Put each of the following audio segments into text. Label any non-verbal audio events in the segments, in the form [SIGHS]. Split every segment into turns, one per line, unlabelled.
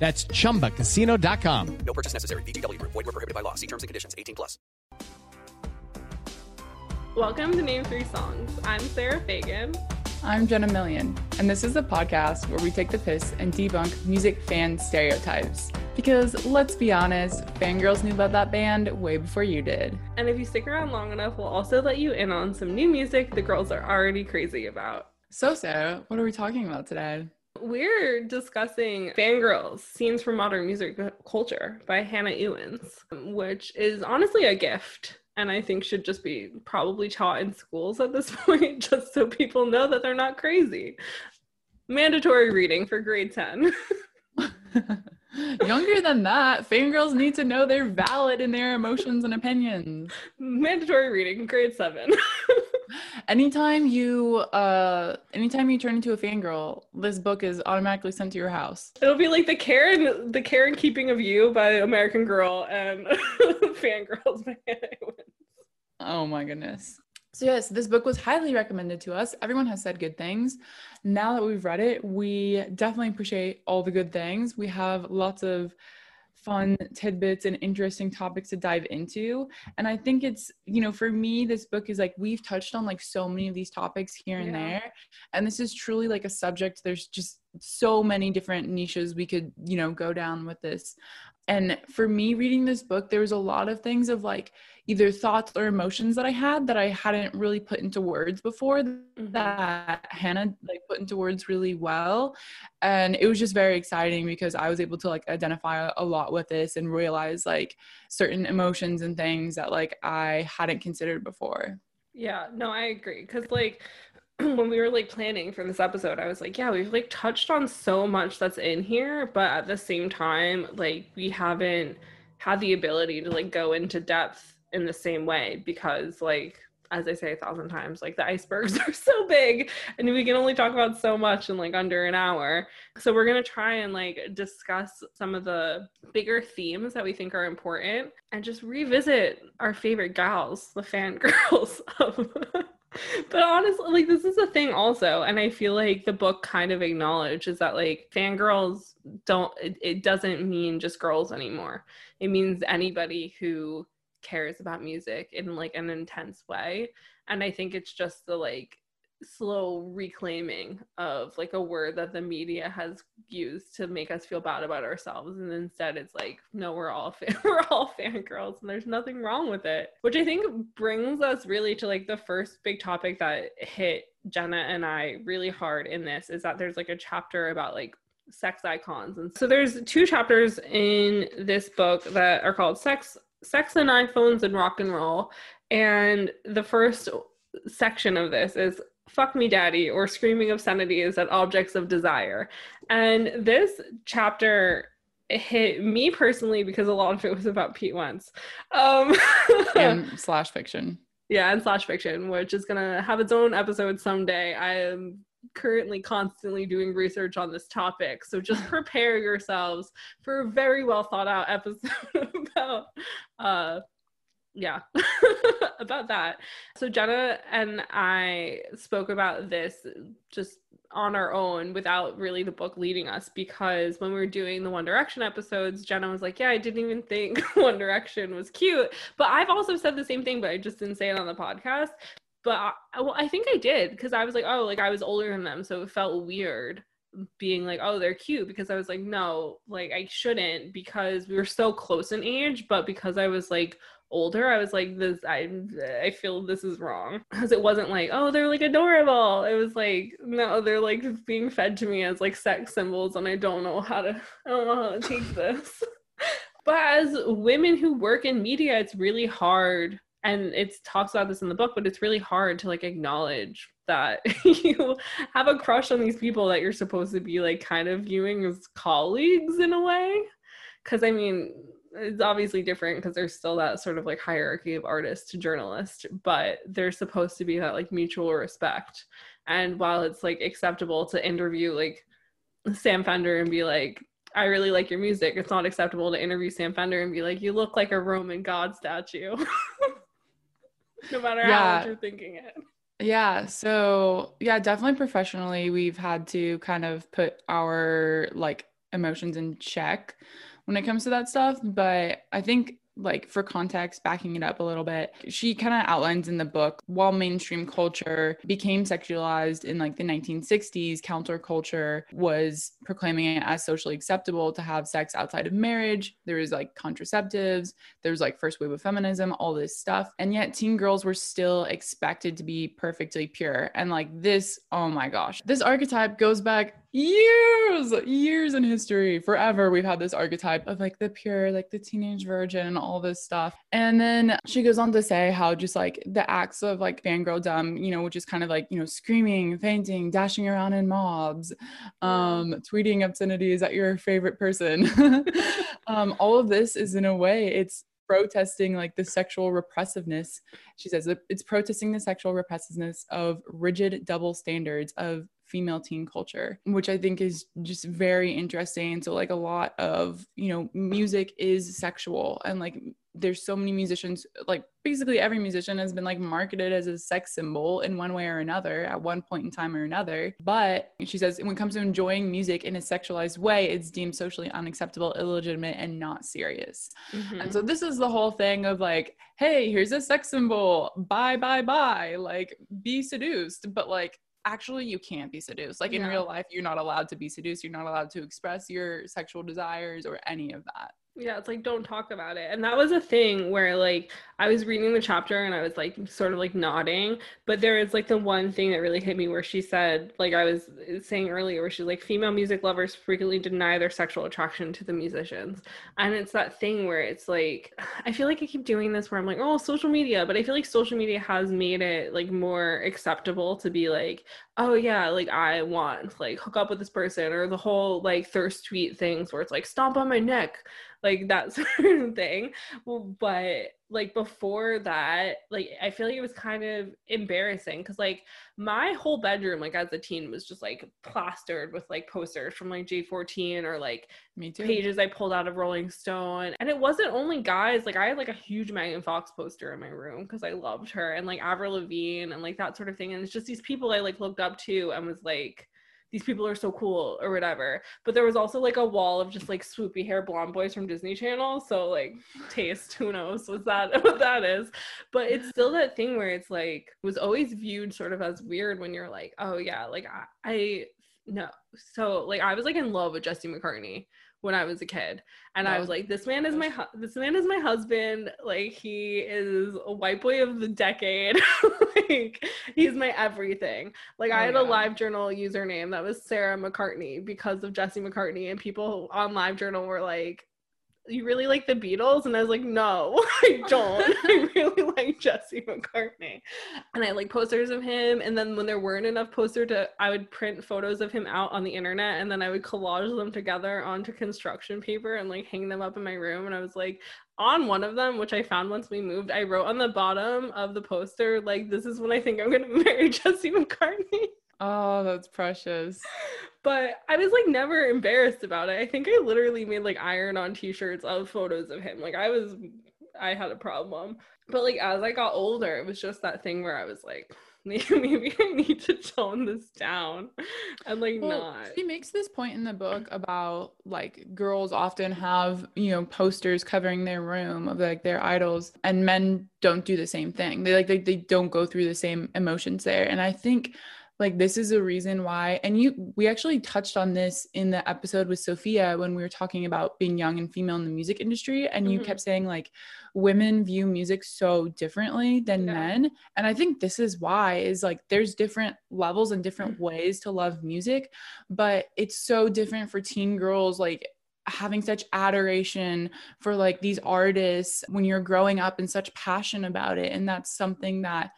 That's chumbacasino.com.
No purchase necessary. VGW Group. Void were prohibited by law. See terms and conditions. 18 plus.
Welcome to Name Three Songs. I'm Sarah Fagan.
I'm Jenna Million, and this is a podcast where we take the piss and debunk music fan stereotypes. Because let's be honest, fangirls knew about that band way before you did.
And if you stick around long enough, we'll also let you in on some new music the girls are already crazy about.
So, Sarah, what are we talking about today?
We're discussing Fangirls Scenes from Modern Music Culture by Hannah Ewens, which is honestly a gift and I think should just be probably taught in schools at this [LAUGHS] point, just so people know that they're not crazy. Mandatory reading for grade 10. [LAUGHS]
Younger than that, fangirls need to know they're valid in their emotions and opinions.
Mandatory reading, grade 7.
anytime you uh anytime you turn into a fangirl, this book is automatically sent to your house.
It'll be like the Care and the Care and Keeping of You by American Girl and [LAUGHS] Fangirls by Hannah.
Oh my goodness. So yes, this book was highly recommended to us. Everyone has said good things. Now that we've read it, we definitely appreciate all the good things. We have lots of fun tidbits and interesting topics to dive into and i think it's you know for me this book is like we've touched on like so many of these topics here and yeah. there and this is truly like a subject there's just so many different niches we could you know go down with this and for me reading this book there was a lot of things of like either thoughts or emotions that i had that i hadn't really put into words before mm-hmm. that hannah like put into words really well. And it was just very exciting because i was able to like identify a lot with this and realize like certain emotions and things that like i hadn't considered before.
Yeah no i agree. Because like [CLEARS THROAT] when we were like planning for this episode, I was like, yeah, we've like touched on so much that's in here, but at the same time, like we haven't had the ability to like go into depth in the same way because like as I say a thousand times, like the icebergs [LAUGHS] are so big and we can only talk about so much in like under an hour. So we're going to try and like discuss some of the bigger themes that we think are important and just revisit our favorite gals, the fangirls [LAUGHS] of but honestly, like this is a thing also, and I feel like the book kind of acknowledges that like fangirls don't it, it doesn't mean just girls anymore. It means anybody who cares about music in like an intense way. And I think it's just the like slow reclaiming of like a word that the media has used to make us feel bad about ourselves. And instead it's like no we're all [LAUGHS] fan- we're all fangirls and there's nothing wrong with it. Which i think brings us really to like the first big topic that hit jenna and i really hard in this is that there's like a chapter about like sex icons. And so there's two chapters in this book that are called sex sex and iphones and rock and roll. And the first section of this is fuck me daddy or screaming obscenities at objects of desire. And this chapter hit me personally because a lot of it was about pete wentz um [LAUGHS]
and slash fiction.
Yeah and slash fiction which is gonna have its own episode someday. I am currently constantly doing research on this topic so just [LAUGHS] prepare yourselves for a very well thought out episode [LAUGHS] about uh yeah [LAUGHS] about that. So jenna and i spoke about this just on our own without really the book leading us because when we were doing the one direction episodes jenna was like yeah i didn't even think [LAUGHS] one direction was cute. But i've also said the same thing but i just didn't say it on the podcast. But I, well, I think i did because i was like oh like i was older than them so it felt weird being like oh they're cute because i was like no like i shouldn't because we were so close in age but because i was like older, I was like, this, I, I feel this is wrong. [LAUGHS] Because it wasn't like, oh, they're like adorable. It was like, no, they're like being fed to me as like sex symbols, and I don't know how to, [LAUGHS] I don't know how to take this. [LAUGHS] but as women who work in media, it's really hard. And it talks about this in the book, but it's really hard to like acknowledge that you have a crush on these people that you're supposed to be like kind of viewing as colleagues in a way. Cause I mean, it's obviously different because there's still that sort of like hierarchy of artist to journalist, but there's supposed to be that like mutual respect. And while it's like acceptable to interview like Sam Fender and be like, I really like your music, it's not acceptable to interview Sam Fender and be like, you look like a Roman god statue. [LAUGHS] no matter yeah. how much you're thinking it.
Yeah. So, yeah, definitely professionally, we've had to kind of put our like emotions in check when it comes to that stuff. But I think like for context, backing it up a little bit, she kind of outlines in the book while mainstream culture became sexualized in like the 1960s, counterculture was proclaiming it as socially acceptable to have sex outside of marriage. There was like contraceptives, there was like first wave of feminism, all this stuff. And yet teen girls were still expected to be perfectly pure. And like this, oh my gosh, this archetype goes back years, years in history, forever, we've had this archetype of like the pure, like the teenage virgin and all this stuff. And then she goes on to say how just like the acts of like fangirldom, you know, which is kind of like, you know, screaming, fainting, dashing around in mobs, um, tweeting obscenities at your favorite person. [LAUGHS] um, all of this is in a way, it's protesting like the sexual repressiveness. She says it's protesting the sexual repressiveness of rigid double standards of female teen culture, which I think is just very interesting. So, like, a lot of, you know, music is sexual, and like, there's so many musicians, like, basically every musician has been like marketed as a sex symbol in one way or another at one point in time or another. But she says, when it comes to enjoying music in a sexualized way, it's deemed socially unacceptable, illegitimate, and not serious. Mm-hmm. And so, this is the whole thing of like, hey, here's a sex symbol, bye, bye, bye, like, be seduced. But like, actually you can't be seduced. Like in real life, you're not allowed to be seduced. You're not allowed to express your sexual desires or any of that.
Yeah, it's like don't talk about it. And that was a thing where like I was reading the chapter and I was like sort of like nodding, but there is like the one thing that really hit me where she said, like I was uh, saying earlier, where she's like female music lovers frequently deny their sexual attraction to the musicians. And it's that thing where it's like [SIGHS] I feel like I keep doing this where I'm like, oh, social media, but I feel like social media has made it like more acceptable to be like, oh yeah, like I want like hook up with this person or the whole like thirst tweet things where it's like stomp on my neck like that [LAUGHS] sort of thing. But like before that, like I feel like it was kind of embarrassing because like my whole bedroom, like as a teen, was just like plastered with like posters from like J14 or like
Me too.
pages I pulled out of Rolling Stone. And it wasn't only guys, like I had like a huge Megan Fox poster in my room because I loved her and like Avril Lavigne and like that sort of thing. And it's just these people I like looked up to and was like these people are so cool or whatever. But there was also like a wall of just like swoopy hair blonde boys from Disney Channel. So like [LAUGHS] taste, who knows what that [LAUGHS] what that is. But it's still that thing where it's like was always viewed sort of as weird when you're like, oh yeah, like I, I no. So like I was like in love with Jesse McCartney when I was a kid. And I was like, this man is my hu- this man is my husband. Like he is a white boy of the decade. [LAUGHS] like he's my everything. Like oh, I had yeah. a live journal username that was Sarah McCartney because of Jesse McCartney and people on live journal were like you really like the Beatles? And I was like, no, [LAUGHS] I don't. [LAUGHS] I really like Jesse McCartney. And I like posters of him. And then when there weren't enough posters to, I would print photos of him out on the internet and then I would collage them together onto construction paper and like hang them up in my room. And I was like, on one of them, which I found once we moved, I wrote on the bottom of the poster, like, this is when I think I'm going [LAUGHS] to marry Jesse McCartney.
Oh, that's precious.
but I was like never embarrassed about it. I think I literally made like iron on t-shirts of photos of him. Like I was I had a problem. But like as I got older, it was just that thing where I was like [LAUGHS] maybe I need to tone this down and like well, not.
He makes this point in the book about like girls often have, you know, posters covering their room of like their idols and men don't do the same thing. They like they, they don't go through the same emotions there. And I think like this is a reason why and you we actually touched on this in the episode with sophia when we were talking about being young and female in the music industry and mm-hmm. you kept saying like women view music so differently than yeah. men and i think this is why is like there's different levels and different mm-hmm. ways to love music but it's so different for teen girls like having such adoration for like these artists when you're growing up and such passion about it and that's something that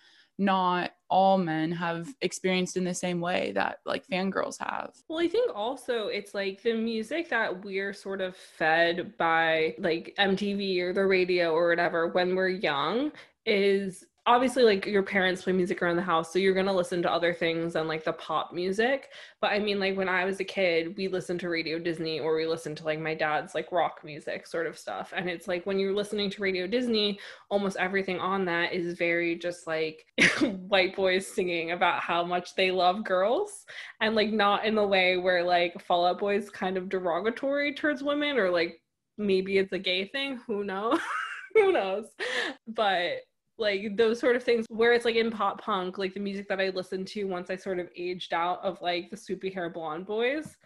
not all men have experienced in the same way that like fangirls have.
Well, I think also it's like the music that we're sort of fed by like MTV or the radio or whatever when we're young is obviously like your parents play music around the house so you're going to listen to other things than like the pop music. But i mean like when i was a kid we listened to radio disney or we listened to like my dad's like rock music sort of stuff. And it's like when you're listening to radio disney almost everything on that is very just like [LAUGHS] white boys singing about how much they love girls. And like not in the way where like fall out boys kind of derogatory towards women or like maybe it's a gay thing who knows [LAUGHS] who knows? But like those sort of things where it's like in pop punk like the music that i listened to once i sort of aged out of like the swoopy hair blonde boys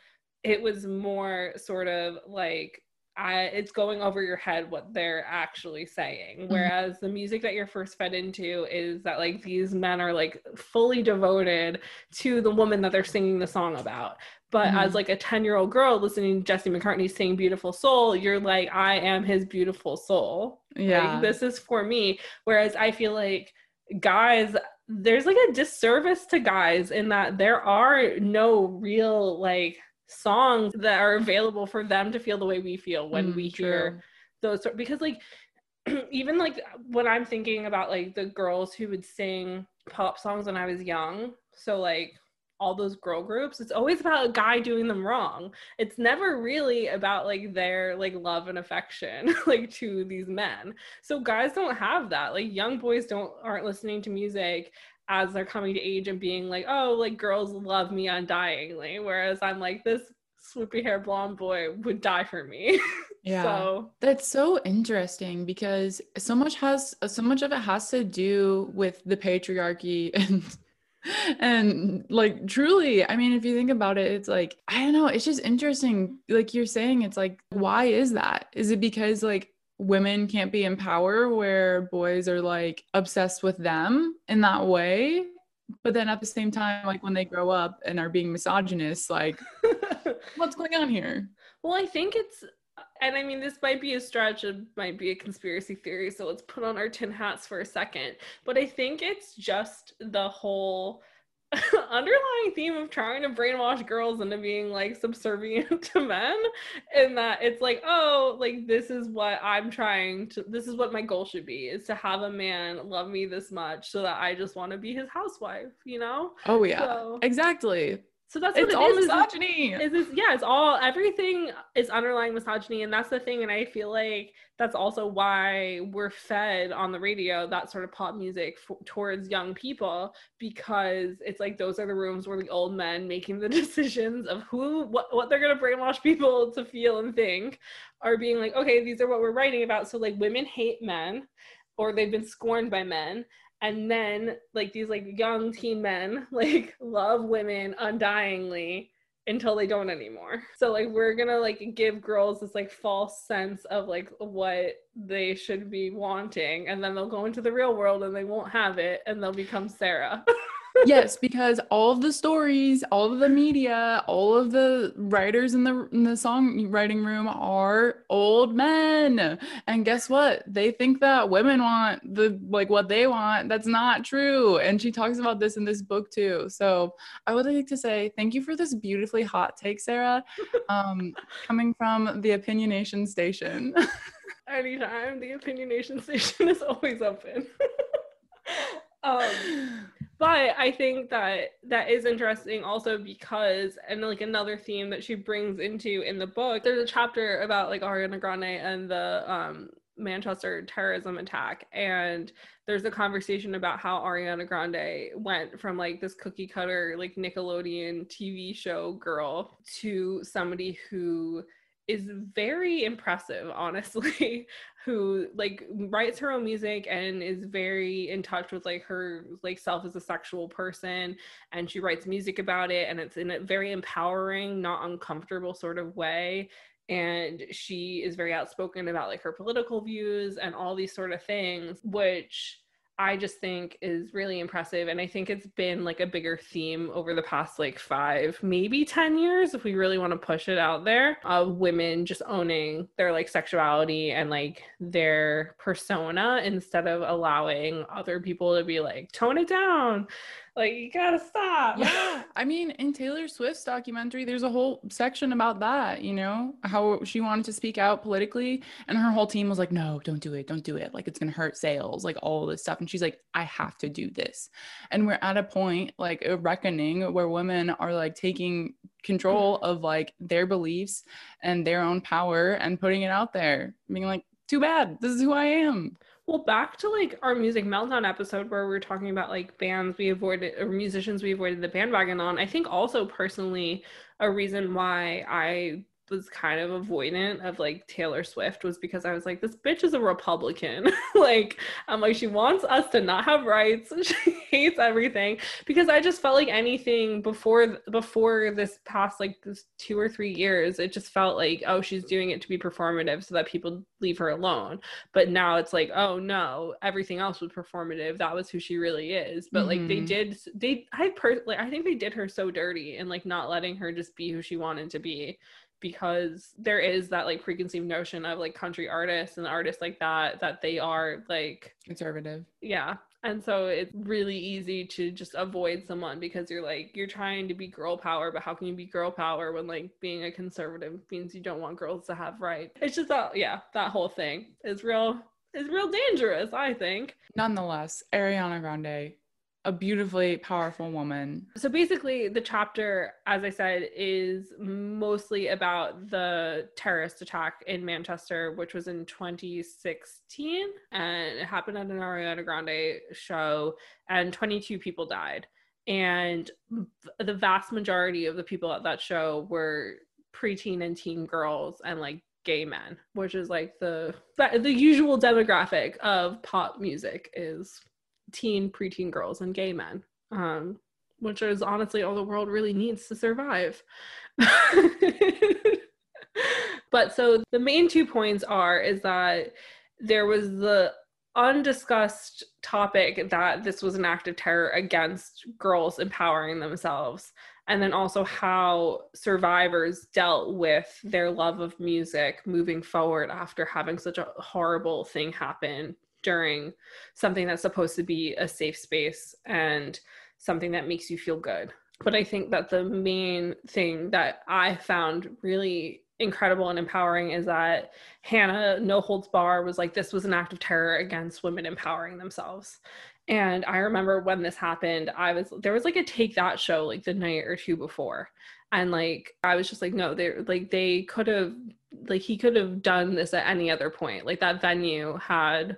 it was more sort of like I, it's going over your head what they're actually saying. Mm-hmm. Whereas the music that you're first fed into is that like these men are like fully devoted to the woman that they're singing the song about. But mm-hmm. as like a 10 year old girl listening to Jesse McCartney sing Beautiful Soul, you're like, I am his beautiful soul.
Yeah.
Like, this is for me. Whereas I feel like guys, there's like a disservice to guys in that there are no real like songs that are available for them to feel the way we feel when mm, we true. hear those because like [CLEARS THROAT] even like when i'm thinking about like the girls who would sing pop songs when i was young so like all those girl groups it's always about a guy doing them wrong. It's never really about like their like love and affection [LAUGHS] like to these men. So guys don't have that like young boys don't aren't listening to music as they're coming to age and being like oh like girls love me undyingly whereas i'm like this swoopy hair blonde boy would die for me. [LAUGHS]
Yeah. So that's so interesting because so much has so much of it has to do with the patriarchy [LAUGHS] and and like truly i mean if you think about it it's like i don't know it's just interesting like you're saying it's like why is that? Is it because like women can't be in power where boys are like obsessed with them in that way? But then at the same time like when they grow up and are being misogynist like [LAUGHS] what's going on here?
Well i think it's and I mean, this might be a stretch, it might be a conspiracy theory, so let's put on our tin hats for a second. But I think it's just the whole [LAUGHS] underlying theme of trying to brainwash girls into being like subservient [LAUGHS] to men and that it's like oh like this is what i'm trying to this is what my goal should be is to have a man love me this much so that i just want to be his housewife you know?
Oh yeah. So, exactly
so that's
what
it's
it all is, misogyny.
Is, is, yeah, it's all everything is underlying misogyny, and that's the thing. And I feel like that's also why we're fed on the radio that sort of pop music towards young people because it's like those are the rooms where the old men making the [LAUGHS] decisions of who what what they're gonna brainwash people to feel and think are being like, okay, these are what we're writing about. So like women hate men, or they've been scorned by men and then like these like young teen men [LAUGHS] like love women undyingly until they don't anymore. So like we're gonna like give girls this like false sense of like what they should be wanting, and then they'll go into the real world and they won't have it, and they'll become Sarah. [LAUGHS]
yes, because all of the stories, all of the media, all of the writers in the in the songwriting room are old men. And guess what? They think that women want the like what they want. That's not true. And she talks about this in this book too. So I would like to say thank you for this beautifully hot take, Sarah. [LAUGHS] Um, coming from the Opinionation Station. [LAUGHS]
Anytime the Opinionation Station is always open. [LAUGHS] um but i think that that is interesting also because and like another theme that she brings into in the book there's a chapter about like ariana grande and the um manchester terrorism attack. And there's a conversation about how ariana grande went from like this cookie cutter like nickelodeon tv show girl to somebody who is very impressive honestly [LAUGHS] who like writes her own music and is very in touch with like her like self as a sexual person and she writes music about it and it's in a very empowering not uncomfortable sort of way. And she is very outspoken about like her political views and all these sort of things which I just think is really impressive. And I think it's been like a bigger theme over the past like five, maybe 10 years, if we really want to push it out there, of women just owning their like sexuality and like their persona instead of allowing other people to be like, tone it down. Like you gotta stop.
Yeah. [LAUGHS] I mean, in Taylor Swift's documentary, there's a whole section about that, you know, how she wanted to speak out politically. And her whole team was like, no, don't do it. Don't do it. Like it's gonna hurt sales, like all this stuff. And she's like, I have to do this. And we're at a point, like a reckoning where women are like taking control of like their beliefs and their own power and putting it out there, being like, too bad. This is who I am.
Well, back to like our music meltdown episode where we are talking about like bands we avoided or musicians we avoided the bandwagon on. I think also personally a reason why I was kind of avoidant of like Taylor Swift was because I was like, this bitch is a Republican. [LAUGHS] like, I'm like, she wants us to not have rights. [LAUGHS] She hates everything because I just felt like anything before before this past like this two or three years, it just felt like, oh, she's doing it to be performative so that people leave her alone. But now it's like, oh no, everything else was performative. That was who she really is. But mm-hmm. like they mm-hmm. did, they I personally, I think they did her so dirty and like not letting her just be who she wanted to be because there is that like preconceived notion of like country artists and artists like that that they are like
conservative.
Yeah. And so it's really easy to just avoid someone because you're like you're trying to be girl power, but how can you be girl power when like being a conservative means you don't want girls to have rights? It's just that yeah, that whole thing is real is real dangerous, I think.
Nonetheless, Ariana Grande a beautifully powerful woman.
So basically, the chapter, as I said, is mostly about the terrorist attack in Manchester, which was in 2016. And it happened at an Ariana Grande show, and 22 people died. And the vast majority of the people at that show were preteen and teen girls and like gay men, which is like the the usual demographic of pop music is teen, preteen girls and gay men, um, which is honestly all the world really needs to survive. [LAUGHS] but so the main two points are is that there was the undiscussed topic that this was an act of terror against girls empowering themselves and then also how survivors dealt with their love of music moving forward after having such a horrible thing happen during something that's supposed to be a safe space and something that makes you feel good. But I think that the main thing that I found really incredible and empowering is that Hannah No Holds Bar was like, this was an act of terror against women empowering themselves. And I remember when this happened, I was there was like a take that show like the night or two before. And like I was just like, no, they like they could have like he could have done this at any other point. Like that venue had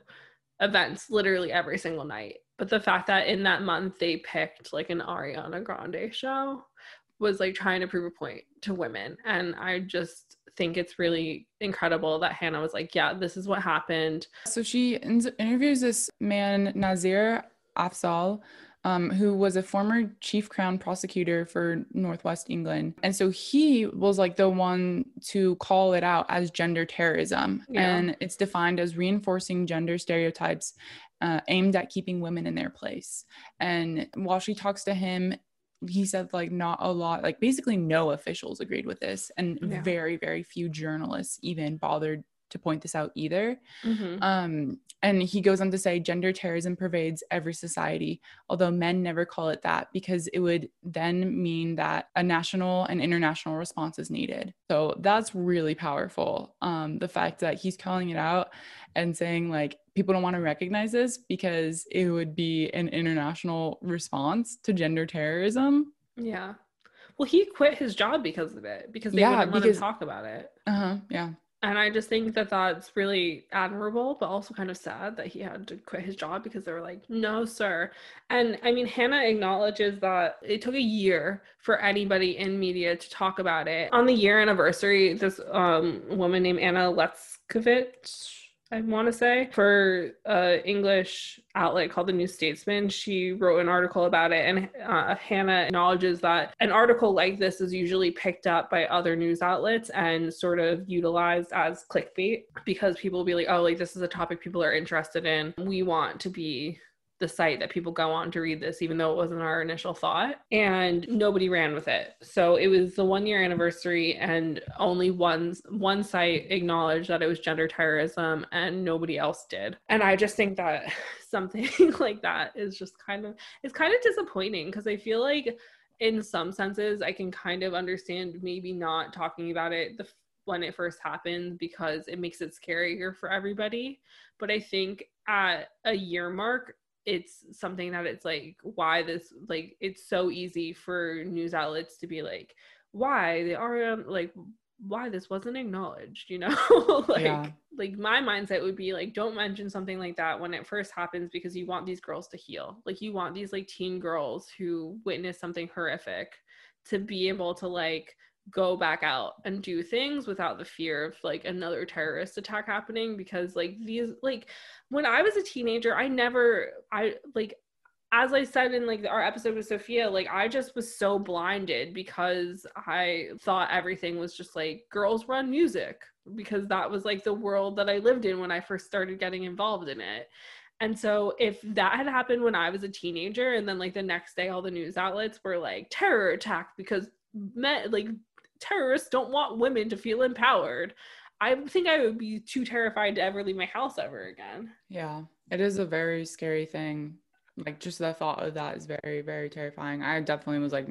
events literally every single night. But the fact that in that month they picked like an Ariana Grande show was like trying to prove a point to women. And I just think it's really incredible that Hannah was like, yeah, this is what happened.
So she interviews this man, Nazir Afzal, um, who was a former chief crown prosecutor for Northwest England. And so he was like the one to call it out as gender terrorism. Yeah. And it's defined as reinforcing gender stereotypes uh, aimed at keeping women in their place. And while she talks to him, he said like not a lot like basically no officials agreed with this and yeah. very very few journalists even bothered to point this out either. Mm-hmm. Um, and he goes on to say gender terrorism pervades every society, although men never call it that because it would then mean that a national and international response is needed. So that's really powerful. Um, the fact that he's calling it out and saying, like, people don't want to recognize this because it would be an international response to gender terrorism.
Yeah. Well, he quit his job because of it, because they yeah, wouldn't let because, him talk about it.
Uh huh. Yeah
and I just think that that's really admirable, but also kind of sad that he had to quit his job because they were like, no, sir. And I mean, Hannah acknowledges that it took a year for anybody in media to talk about it. On the year anniversary, this um, woman named Anna Leszkiewicz I want to say, for an English outlet called the New Statesman. She wrote an article about it, and uh, Hannah acknowledges that an article like this is usually picked up by other news outlets and sort of utilized as clickbait because people will be like, oh, like this is a topic people are interested in. We want to be the site that people go on to read this, even though it wasn't our initial thought. And nobody ran with it. So it was the one year anniversary, and only one one site acknowledged that it was gender terrorism, and nobody else did. And I just think that [LAUGHS] something [LAUGHS] like that is just kind of it's kind of disappointing because I feel like in some senses I can kind of understand maybe not talking about it the when it first happened because it makes it scarier for everybody. But I think at a year mark, it's something that it's like why this like it's so easy for news outlets to be like why the RM like why this wasn't acknowledged you know [LAUGHS] like yeah. like my mindset would be like don't mention something like that when it first happens because you want these girls to heal like you want these like teen girls who witness something horrific to be able to like go back out and do things without the fear of like another terrorist attack happening because like these like when I was a teenager I never I like as I said in like our episode with Sophia, like I just was so blinded because I thought everything was just like girls run music because that was like the world that I lived in when I first started getting involved in it. And so if that had happened when I was a teenager and then like the next day all the news outlets were like terror attack because met like terrorists don't want women to feel empowered. I think I would be too terrified to ever leave my house ever again.
Yeah, it is a very scary thing. Like just the thought of that is very, very terrifying. I definitely was like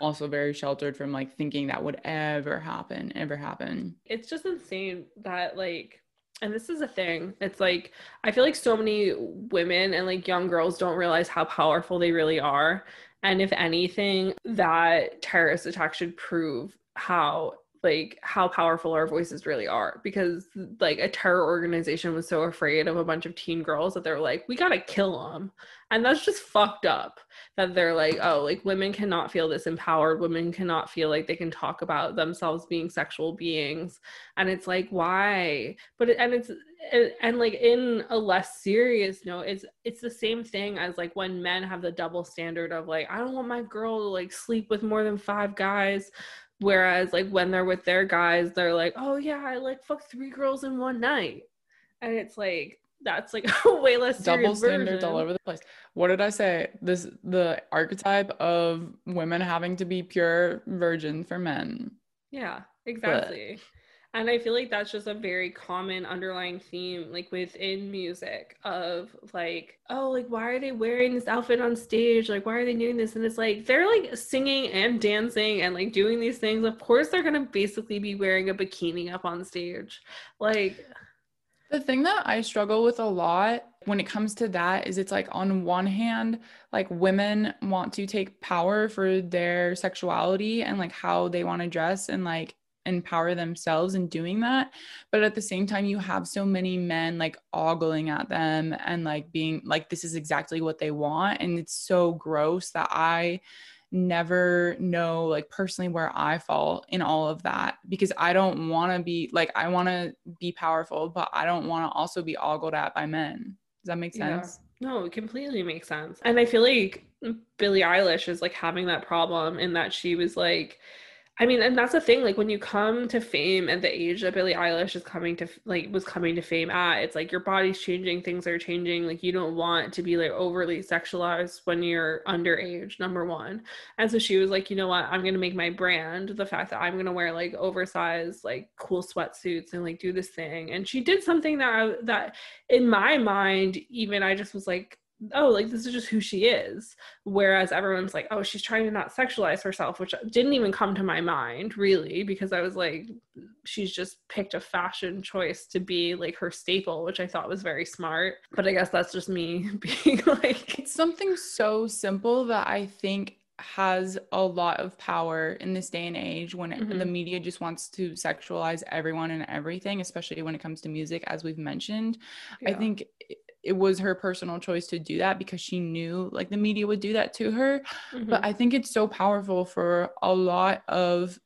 also very sheltered from like thinking that would ever happen, ever happen.
It's just insane that like and this is a thing. It's like I feel like so many women and like young girls don't realize how powerful they really are. And if anything, that terrorist attack should prove how like how powerful our voices really are because like a terror organization was so afraid of a bunch of teen girls that they're like we got to kill them and that's just fucked up that they're like oh like women cannot feel this empowered. Women cannot feel like they can talk about themselves being sexual beings. And it's like why? But and it's and, and like in a less serious note it's it's the same thing as like when men have the double standard of like i don't want my girl to like sleep with more than five guys Whereas like when they're with their guys, they're like, oh yeah, I like fuck three girls in one night. And it's like that's like [LAUGHS] a way less double standards version.
all over the place. What did I say? This the archetype of women having to be pure virgin for men.
Yeah, exactly. But and i feel like that's just a very common underlying theme like within music of like oh like why are they wearing this outfit on stage? Like why are they doing this? And it's like they're like singing and dancing and like doing these things. Of course they're gonna basically be wearing a bikini up on stage. Like
the thing that I struggle with a lot when it comes to that is it's like on one hand, like women want to take power for their sexuality and like how they want to dress and like empower themselves in doing that. But at the same time you have so many men like ogling at them and like being like this is exactly what they want. And it's so gross that i never know like personally where i fall in all of that because i don't want to be like i want to be powerful but i don't want to also be ogled at by men. Does that make sense?
Yeah. no it completely makes sense. And i feel like billie eilish is like having that problem in that she was like I mean, and that's the thing. Like when you come to fame at the age that Billie Eilish is coming to, like, was coming to fame at, it's like your body's changing, things are changing. Like you don't want to be like overly sexualized when you're underage. Number one, and so she was like, you know what? I'm gonna make my brand the fact that I'm gonna wear like oversized, like cool sweatsuits and like do this thing. And she did something that I, that in my mind, even I just was like, oh, like this is just who she is. Whereas everyone's like, oh, she's trying to not sexualize herself, which didn't even come to my mind really, because I was like, she's just picked a fashion choice to be like her staple, which I thought was very smart. But I guess that's just me [LAUGHS] being like,
it's something so simple that I think has a lot of power in this day and age when mm-hmm. the media just wants to sexualize everyone and everything especially when it comes to music as we've mentioned yeah. i think it was her personal choice to do that because she knew like the media would do that to her. Mm-hmm. But I think it's so powerful for a lot of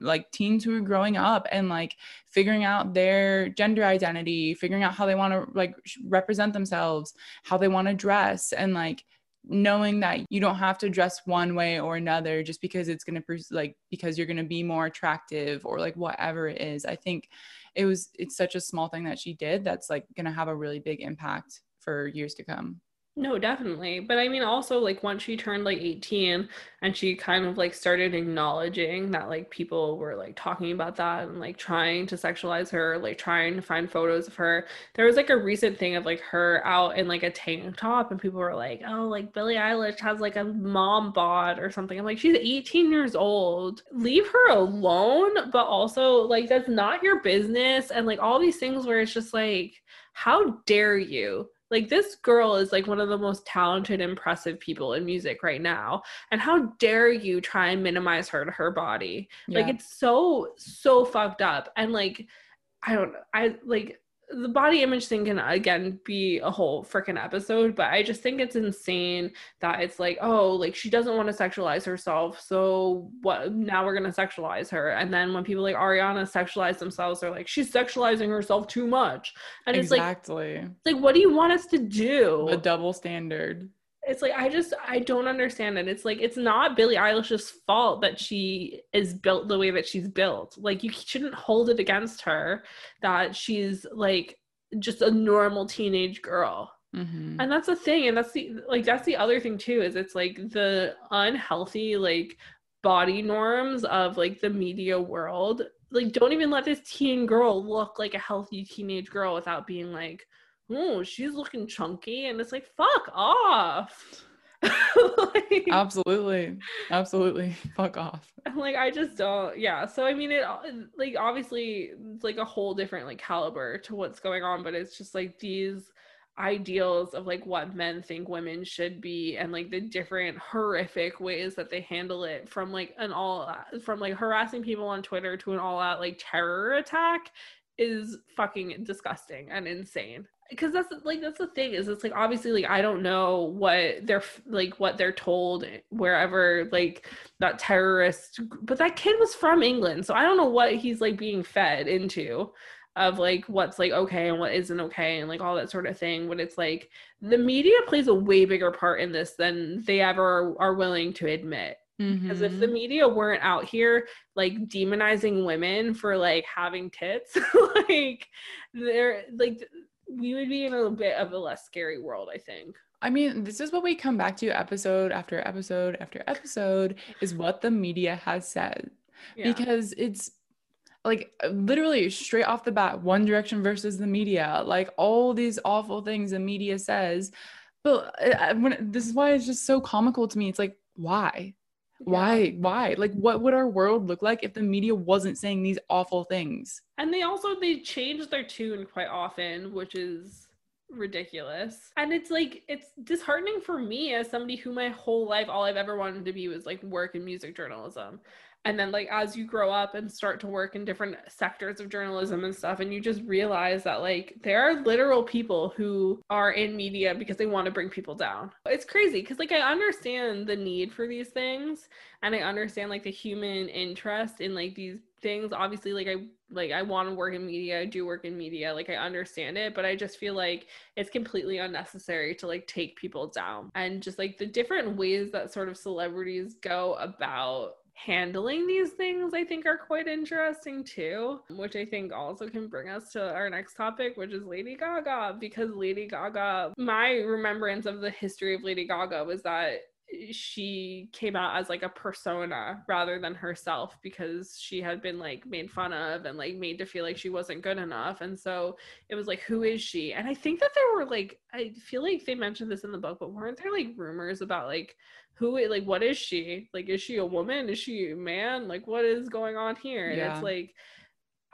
like teens who are growing up and like figuring out their gender identity, figuring out how they want to like represent themselves, how they want to dress and like knowing that you don't have to dress one way or another just because it's going to like because you're going to be more attractive or like whatever it is. I think it was it's such a small thing that she did that's like going to have a really big impact for years to come
No, definitely. But I mean, also, like, once she turned like 18 and she kind of like started acknowledging that like people were like talking about that and like trying to sexualize her, like trying to find photos of her. There was like a recent thing of like her out in like a tank top, and people were like, oh, like Billie Eilish has like a mom bod or something. I'm like, she's 18 years old. Leave her alone. But also, like, that's not your business. And like all these things where it's just like, how dare you? Like this girl is like one of the most talented, impressive people in music right now. And how dare you try and minimize her to her body? Yeah. Like it's so, so fucked up. And like, I don't know. I like the body image thing can again be a whole freaking episode, but I just think it's insane that it's like, oh, like she doesn't want to sexualize herself, so what? Now we're gonna sexualize her, and then when people like Ariana sexualize themselves, they're like, she's sexualizing herself too much, and exactly. it's like, it's like, what do you want us to do?
A double standard
it's like I just I don't understand it. It's like it's not Billie Eilish's fault that she is built the way that she's built. Like you shouldn't hold it against her that she's like just a normal teenage girl. Mm-hmm. And that's the thing and that's the like that's the other thing too is it's like the unhealthy like body norms of like the media world. Like don't even let this teen girl look like a healthy teenage girl without being like oh, she's looking chunky. And it's like, fuck off. [LAUGHS]
like, absolutely. Absolutely. Fuck off.
Like, I just don't. Yeah. So, I mean, it, uh, like, obviously, it's like a whole different, like, caliber to what's going on, but it's just like these ideals of like what men think women should be and like the different horrific ways that they handle it from like an all uh, from like harassing people on Twitter to an all out like terror attack is fucking disgusting and insane because that's like that's the thing is it's like obviously like I don't know what they're like what they're told wherever like that terrorist but that kid was from England so I don't know what he's like being fed into of like what's like okay and what isn't okay and like all that sort of thing but it's like the media plays a way bigger part in this than they ever are willing to admit because mm-hmm. if the mm-hmm. media weren't out here like demonizing women for like having tits [LAUGHS] like they're like we would be in a bit of a less scary world, I think.
I mean, this is what we come back to episode after episode after episode is what the media has said. Yeah. Because it's like literally straight off the bat, One Direction versus the media, like all these awful things the media says. But uh, when this is why it's just so comical to me. It's like, why? Why? Why? Like what would our world look like if the media wasn't saying these awful things?
And they also they change their tune quite often which is ridiculous. And it's like it's disheartening for me as somebody who my whole life all i've ever wanted to be was like work in music journalism and then like as you grow up and start to work in different sectors of journalism and stuff and you just realize that like there are literal people who are in media because they want to bring people down. It's crazy because like i understand the need for these things and i understand like the human interest in like these things. Obviously like i like i want to work in media i do work in media like i understand it but i just feel like it's completely unnecessary to like take people down. And just like the different ways that sort of celebrities go about handling these things I think are quite interesting too, which I think also can bring us to our next topic, which is Lady Gaga. Because Lady Gaga, my remembrance of the history of Lady Gaga was that she came out as like a persona rather than herself because she had been like made fun of and like made to feel like she wasn't good enough and so it was like who is she and i think that there were like i feel like they mentioned this in the book but weren't there like rumors about like who like what is she? Like is she a woman? Is she a man? Like what is going on here? And yeah. it's like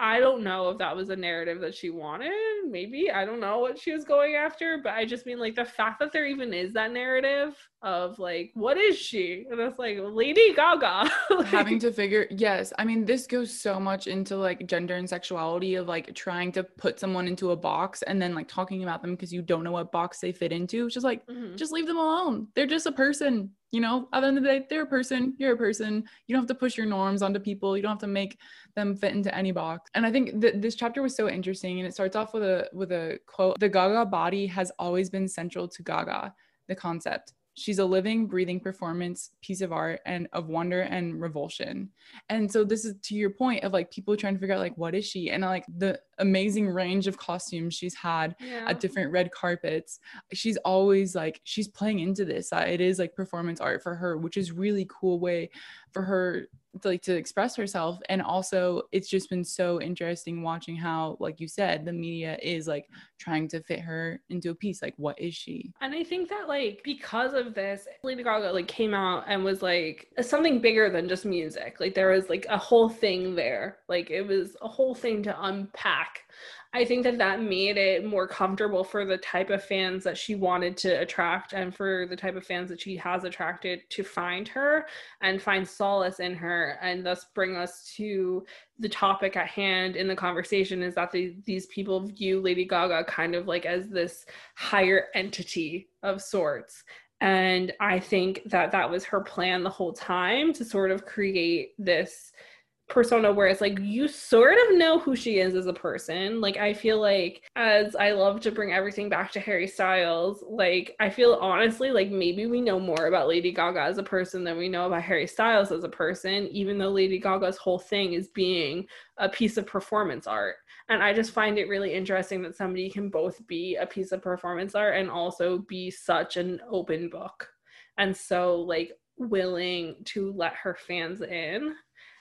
I don't know if that was a narrative that she wanted. Maybe. I don't know what she was going after, but I just mean like the fact that there even is that narrative of like, what is she? And it's like Lady Gaga. [LAUGHS]
like, Having to figure, yes. I mean, this goes so much into like gender and sexuality of like trying to put someone into a box and then like talking about them because you don't know what box they fit into. It's just like, mm-hmm. just leave them alone. They're just a person you know at the end of the day they're a person you're a person you don't have to push your norms onto people you don't have to make them fit into any box and i think that this chapter was so interesting and it starts off with a with a quote the gaga body has always been central to gaga the concept She's a living, breathing performance piece of art and of wonder and revulsion. And so this is to your point of like people trying to figure out like what is she and like the amazing range of costumes she's had
Yeah.
at different red carpets. She's always like she's playing into this. Uh, It is like performance art for her, which is really cool way for her to, like to express herself. And also, it's just been so interesting watching how, like you said, the media is like trying to fit her into a piece. Like, what is she?
And I think that like because of this, Lady Gaga like came out and was like something bigger than just music. Like there was like a whole thing there. Like it was a whole thing to unpack. I think that that made it more comfortable for the type of fans that she wanted to attract and for the type of fans that she has attracted to find her and find solace in her and thus bring us to the topic at hand in the conversation is that the, these people view Lady Gaga kind of like as this higher entity of sorts. And I think that that was her plan the whole time to sort of create this persona where it's like you sort of know who she is as a person. Like I feel like as I love to bring everything back to Harry Styles, like I feel honestly like maybe we know more about Lady Gaga as a person than we know about Harry Styles as a person, even though Lady Gaga's whole thing is being a piece of performance art. And I just find it really interesting that somebody can both be a piece of performance art and also be such an open book. And so like willing to let her fans in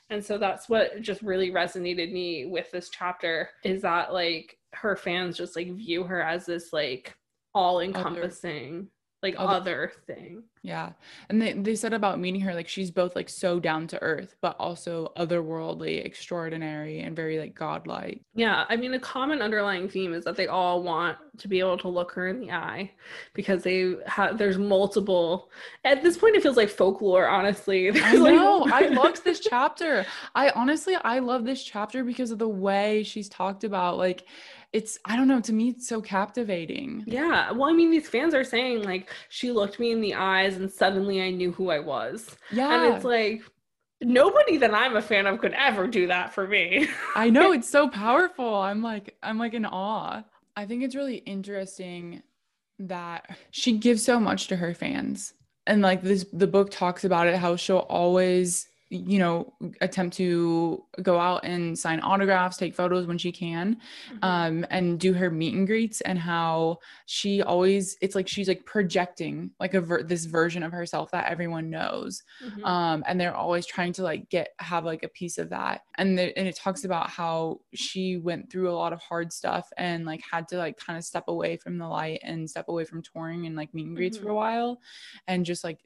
and so that's what just really resonated me with this chapter is that like her fans just like view her as this like all encompassing like oh,
Other-
other thing
Yeah. And they, they said about meeting her, like she's both like so down to earth, but also otherworldly, extraordinary, and very like godlike.
yeah i mean a common underlying theme is that they all want to be able to look her in the eye because they have there's multiple at this point it feels like folklore honestly [LAUGHS]
I
There's, like-
know. I [LAUGHS] loved this chapter. I honestly, I love this chapter because of the way she's talked about. Like, it's, I don't know, to me, it's so captivating.
Yeah. Well, I mean, these fans are saying, like, she looked me in the eyes and suddenly I knew who I was.
Yeah.
And it's like, nobody that I'm a fan of could ever do that for me.
I know [LAUGHS] it's so powerful. I'm like, I'm like in awe. I think it's really interesting that she gives so much to her fans. And like this the book talks about it, how she'll always, you know, attempt to go out and sign autographs, take photos when she can, um, and do her meet and greets, and how she always it's like she's like projecting like a ver- this version of herself that everyone knows
Mhm.
um and they're always trying to like get have like a piece of that. And the, and it talks about how she went through a lot of hard stuff and like had to like kind of step away from the light and step away from touring and like meet and greets for a while and just like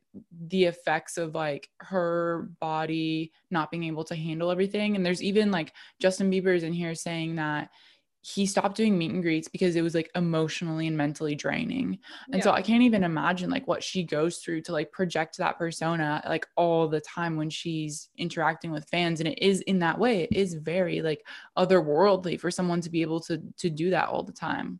the effects of like her body not being able to handle everything and there's even like Justin Bieber's in here saying that he stopped doing meet and greets because it was like emotionally and mentally draining. And so I can't even imagine like what she goes through to like project that persona like all the time when she's interacting with fans. And it is in that way, it is very like otherworldly for someone to be able to to do that all the time.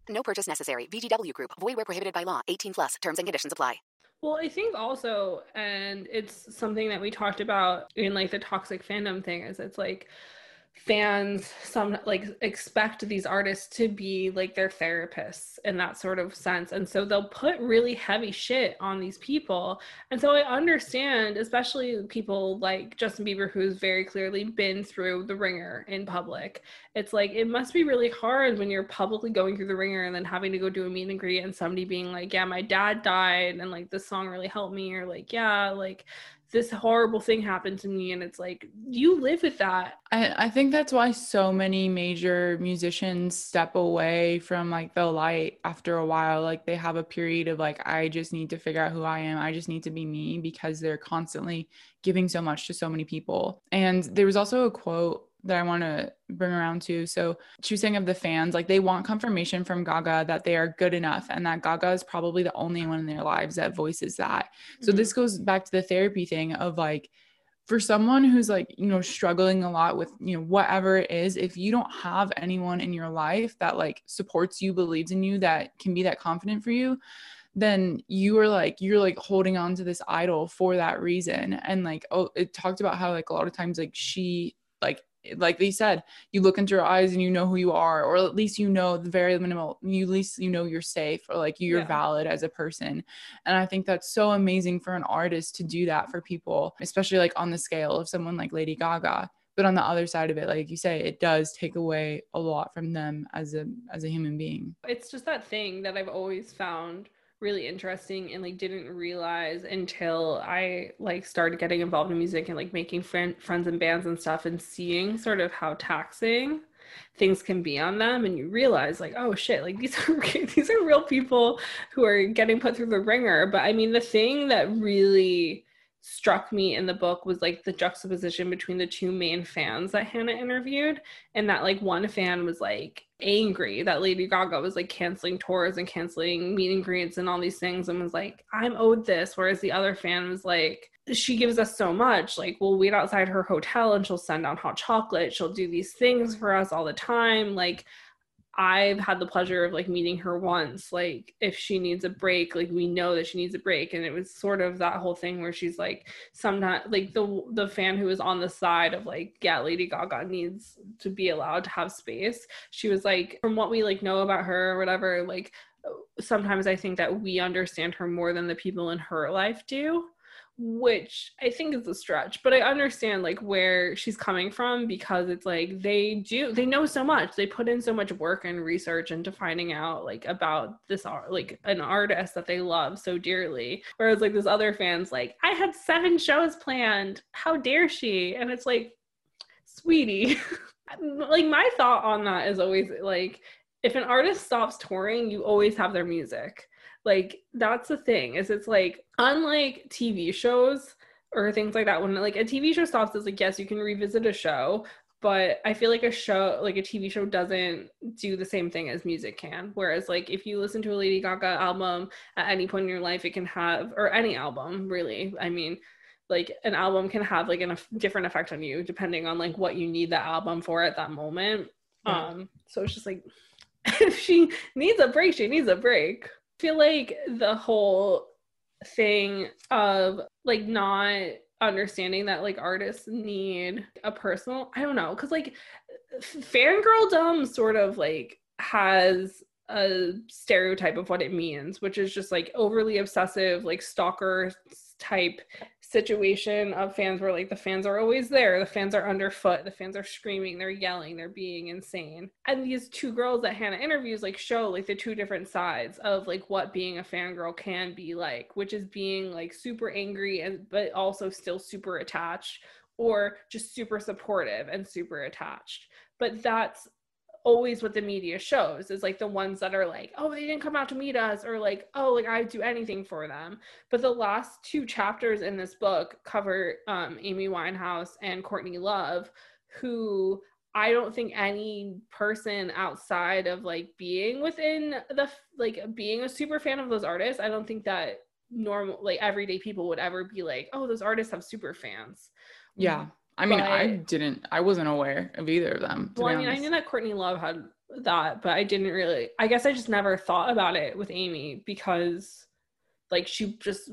No purchase necessary. VGW Group, void where prohibited by law, 18 plus terms and conditions apply.
Well, I think also, and it's something that we talked about in like the toxic fandom thing, is it's like fans some like expect these artists to be like their therapists in that sort of sense. And so they'll put really heavy shit on these people. And so i understand especially people like justin bieber who's very clearly been through the ringer in public. It's like it must be really hard when you're publicly going through the ringer and then having to go do a meet and greet and somebody being like yeah my dad died and like this song really helped me or like yeah like this horrible thing happened to me and it's like you live with that.
I, I think that's why so many major musicians step away from like the light after a while. Like they have a period of like i just need to figure out who i am. I just need to be me because they're constantly giving so much to so many people. And there was also a quote that I want to bring around to. So choosing of the fans, like they want confirmation from Gaga that they are good enough and that Gaga is probably the only one in their lives that voices that. Mm-hmm. So this goes back to the therapy thing of like for someone who's like, you know, struggling a lot with, you know, whatever it is, if you don't have anyone in your life that like supports you, believes in you, that can be that confident for you, then you are like you're like holding on to this idol for that reason and like oh it talked about how like a lot of times like she like they said, you look into your eyes and you know who you are, or at least you know the very minimal, you at least you know you're safe or like you're yeah. valid as a person. And I think that's so amazing for an artist to do that for people, especially like on the scale of someone like Lady Gaga. But on the other side of it, like you say, it does take away a lot from them as a as a human being.
It's just that thing that I've always found really interesting and like didn't realize until I like started getting involved in music and like making friend, friends and bands and stuff and seeing sort of how taxing things can be on them and you realize like oh shit like [LAUGHS] these are these are real people who are getting put through the ringer. But I mean the thing that really struck me in the book was like the juxtaposition between the two main fans that Hannah interviewed and that like one fan was like angry that Lady Gaga was like canceling tours and canceling meet and greets and all these things and was like I'm owed this whereas the other fan was like she gives us so much. Like we'll wait outside her hotel and she'll send down hot chocolate. She'll do these things for us all the time. Like I've had the pleasure of like meeting her once. Like, if she needs a break, like we know that she needs a break, and it was sort of that whole thing where she's like, sometimes like the the fan who was on the side of like, yeah, Lady Gaga needs to be allowed to have space. She was like, from what we like know about her or whatever, like sometimes I think that we understand her more than the people in her life do which I think is a stretch, but I understand like where she's coming from because it's like they do they know so much. They put in so much work and research into finding out like about this art like an artist that they love so dearly. Whereas like this other fans like, I had seven shows planned. How dare she? And it's like, sweetie. [LAUGHS] like my thought on that is always like if an artist stops touring, you always have their music like that's the thing is it's like unlike tv shows or things like that when like a tv show stops it's like yes you can revisit a show but i feel like a show like a tv show doesn't do the same thing as music can. Whereas like if you listen to a lady gaga album at any point in your life it can have or any album really i mean like an album can have like a different effect on you depending on like what you need the album for at that moment. Yeah. um so it's just like if [LAUGHS] she needs a break she needs a break feel like the whole thing of like not understanding that like artists need a personal i don't know because like fangirl fangirldom sort of like has a stereotype of what it means which is just like overly obsessive like stalker type situation of fans where like the fans are always there the fans are underfoot the fans are screaming they're yelling they're being insane. And these two girls that hannah interviews like show like the two different sides of like what being a fangirl can be like which is being like super angry and but also still super attached or just super supportive and super attached. But that's always what the media shows is like the ones that are like, oh, they didn't come out to meet us, or like, oh, like I'd do anything for them. But the last two chapters in this book cover um, Amy Winehouse and Courtney Love, who I don't think any person outside of like being within the like being a super fan of those artists, I don't think that normal like everyday people would ever be like, oh, those artists have super fans.
Yeah. I mean, but, I didn't, I wasn't aware of either of them.
Well, I mean, honest. I knew that Courtney Love had that, but I didn't really, I guess I just never thought about it with Amy because like she just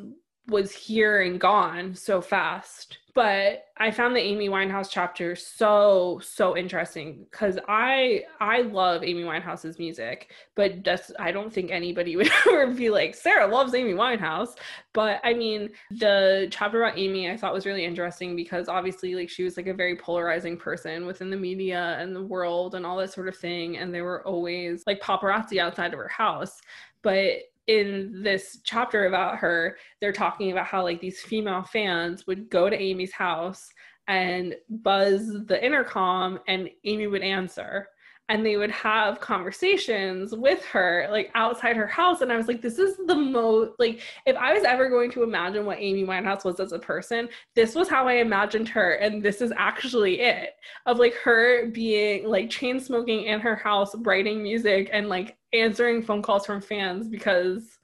was here and gone so fast. But I found the Amy Winehouse chapter so so interesting because I I love Amy Winehouse's music, but just I don't think anybody [LAUGHS] would ever be like Sarah loves Amy Winehouse. But I mean, the chapter about Amy I thought was really interesting because obviously like she was like a very polarizing person within the media and the world and all that sort of thing, and there were always like paparazzi outside of her house. But in this chapter about her, they're talking about how like these female fans would go to Amy's house and buzz the intercom and Amy would answer and they would have conversations with her like outside her house and i was like this is the most like if i was ever going to imagine what amy winehouse was as a person this was how i imagined her and this is actually it. Of like her being like chain smoking in her house writing music and like answering phone calls from fans because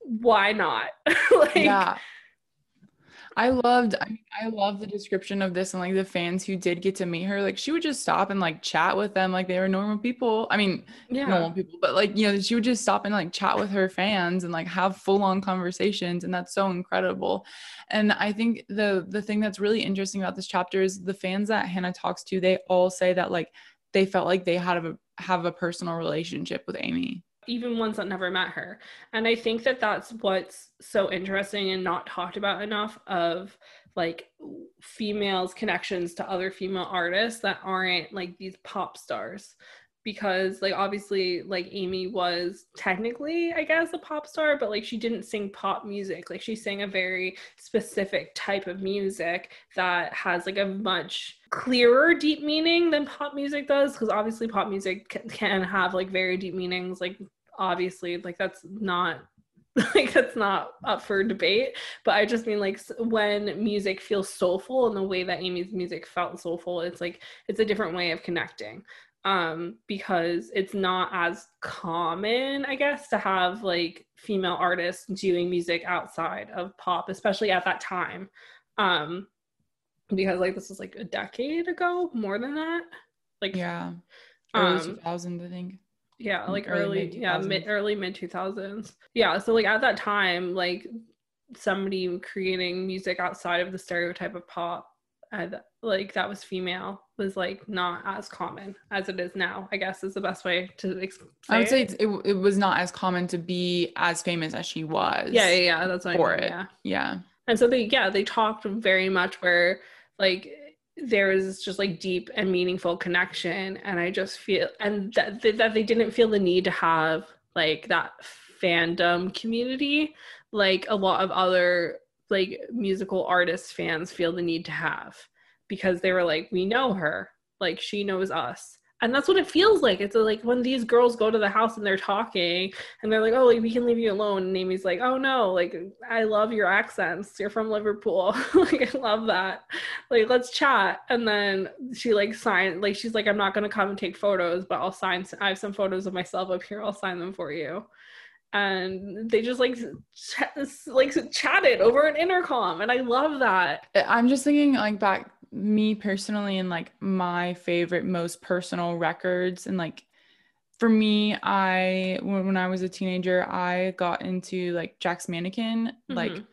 why not? [LAUGHS] Like
yeah I loved I, I love the description of this and like the fans who did get to meet her. Like she would just stop and like chat with them like they were normal people. I mean,
yeah.
normal people, but like you know, she would just stop and like chat with her fans and like have full-on conversations. And that's so incredible. And I think the the thing that's really interesting about this chapter is the fans that Hannah talks to, they all say that like they felt like they had a have a personal relationship with Amy
even ones that never met her. And I think that that's what's so interesting and not talked about enough of like females' connections to other female artists that aren't like these pop stars because like obviously like Amy was technically I guess a pop star but like she didn't sing pop music. Like she sang a very specific type of music that has like a much clearer deep meaning than pop music does because obviously pop music can, can have like very deep meanings. Like obviously like that's not [LAUGHS] like that's not up for debate. But i just mean like when music feels soulful in the way that amy's music felt soulful it's like it's a different way of connecting um because it's not as common i guess to have like female artists doing music outside of pop especially at that time. Um because like this was like a decade ago more than that. Like
yeah. Early
um
2000 i think.
Yeah like
early
early, yeah mid early mid 2000s yeah so like at that time like somebody creating music outside of the stereotype of pop like that was female was like not as common as it is now i guess is the best way to ex-
I would say
it.
it's, it, it was not as common to be as famous as she was.
yeah yeah yeah that's what
for
I mean,
it.
yeah
Yeah.
and so they yeah they talked very much where like there was just like deep and meaningful connection and i just feel and that, that they didn't feel the need to have like that fandom community like a lot of other like musical artist fans feel the need to have because they were like we know her. Like she knows us. And that's what it feels like. It's uh, like when these girls go to the house and they're talking and they're like oh like we can leave you alone. And amy's like oh no. Like i love your accents. You're from liverpool. [LAUGHS] Like i love that. Like let's chat. And then she like signed like she's like i'm not going to come and take photos but i'll sign i have some photos of myself up here. I'll sign them for you and they just like ch- like chatted over an intercom and i love that
I'm just thinking like back me personally and like my favorite most personal records and like for me I when, when I was a teenager I got into like Jack's Mannequin like
Mhm.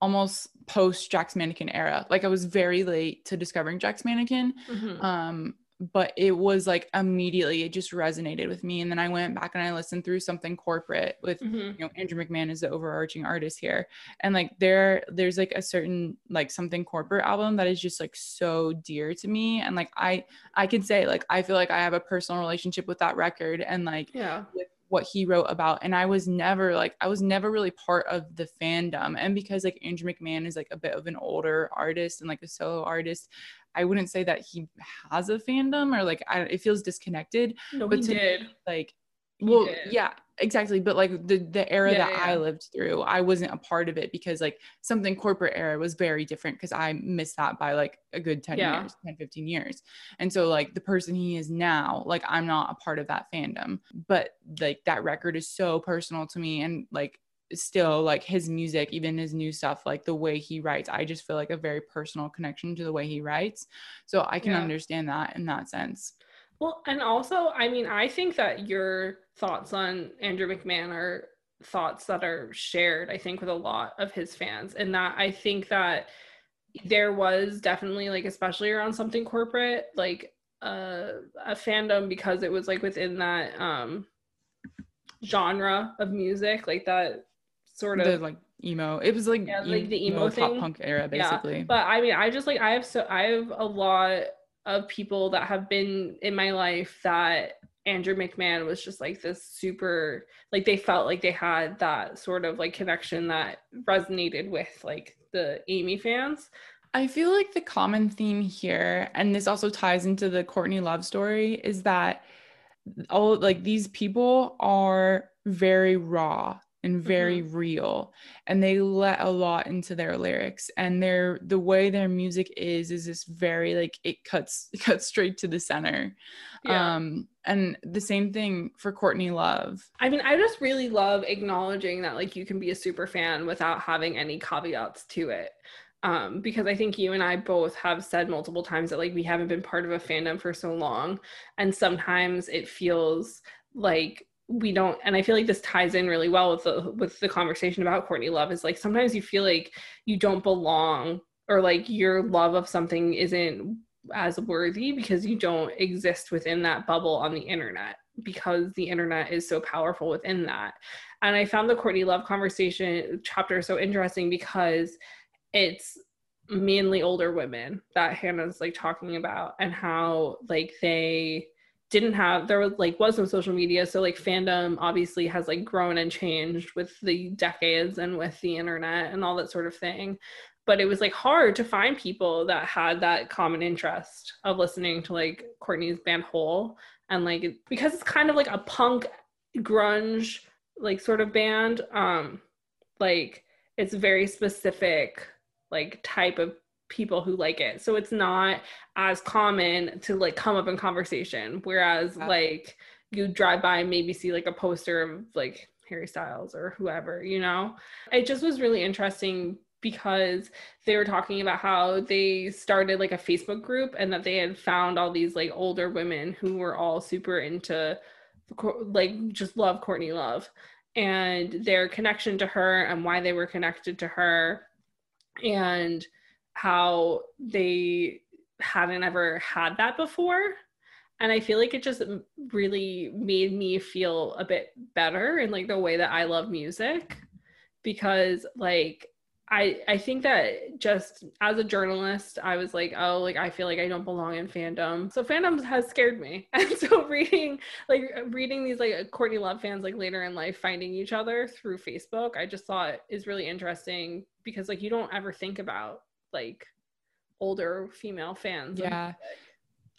almost post Jack's Mannequin era like I was very late to discovering Jack's Mannequin
Mhm.
um but it was like immediately it just resonated with me and then I went back and I listened through something corporate with
Mhm.
you know Andrew McMahon is the overarching artist here and like there there's like a certain like something corporate album that is just like so dear to me and like I I can say like I feel like I have a personal relationship with that record and like
yeah
with what he wrote about and I was never like I was never really part of the fandom and because like Andrew McMahon is like a bit of an older artist and like a solo artist I wouldn't say that he has a fandom or like I, it feels disconnected
no
but to me,
did.
like
He
well yeah. exactly but like the the era
Yeah,
that
yeah,
i lived through i wasn't a part of it because like something corporate era was very different because i missed that by like a good 10
Yeah.
years 10 15 years. And so like the person he is now like i'm not a part of that fandom but like that record is so personal to me and like still like his music even his new stuff like the way he writes i just feel like a very personal connection to the way he writes. So i can understand that in that sense
Well, and also, I mean, I think that your thoughts on Andrew McMahon are thoughts that are shared, I think, with a lot of his fans. And that I think that there was definitely like, especially around something corporate, like uh, a fandom because it was like within that um genre of music, like that sort of
the like emo. It was like
yeah, like the emo thing.
pop punk era, basically.
Yeah. But I mean, I just like I have so I have a lot of people that have been in my life that Andrew McMahon was just like this super like they felt like they had that sort of like connection that resonated with like the Amy fans.
I feel like the common theme here, and this also ties into the Courtney Love story, is that all like these people are very raw and very mm-hmm. real and they let a lot into their lyrics and their the way their music is is this very like it cuts [LAUGHS] it cuts straight to the center yeah. um and the same thing for Courtney Love
I mean I just really love acknowledging that like you can be a super fan without having any caveats to it um, because I think you and I both have said multiple times that like we haven't been part of a fandom for so long, and sometimes it feels like we don't and i feel like this ties in really well with the with the conversation about courtney love is like sometimes you feel like you don't belong or like your love of something isn't as worthy because you don't exist within that bubble on the internet because the internet is so powerful within that. And i found the courtney love conversation chapter so interesting because it's mainly older women that hannah's like talking about and how like they didn't have there was like was no social media. So like fandom obviously has like grown and changed with the decades and with the internet and all that sort of thing. But it was like hard to find people that had that common interest of listening to like courtney's band hole. And like because it's kind of like a punk grunge like sort of band um like it's very specific like type of people who like it. So it's not as common to like come up in conversation. Whereas yeah. like you drive by and maybe see like a poster of like Harry Styles or whoever, you know? It just was really interesting because they were talking about how they started like a Facebook group and that they had found all these like older women who were all super into like just love Courtney Love and their connection to her and why they were connected to her and how they hadn't ever had that before. And i feel like it just really made me feel a bit better in like the way that i love music because like i i think that just as a journalist i was like oh like i feel like i don't belong in fandom. So fandom has scared me. [LAUGHS] And so reading like reading these like courtney love fans like later in life finding each other through facebook i just thought is really interesting because like you don't ever think about like older female fans.
Yeah.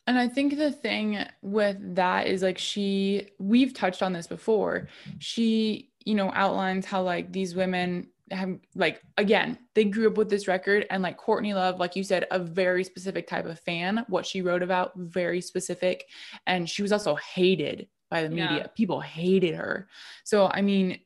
And I think the thing with that is like she, we've touched on this before. She, you know, outlines how like these women have like again they grew up with this record and like courtney love like you said a very specific type of fan what she wrote about very specific and she was also hated by the media yeah. people hated her so i mean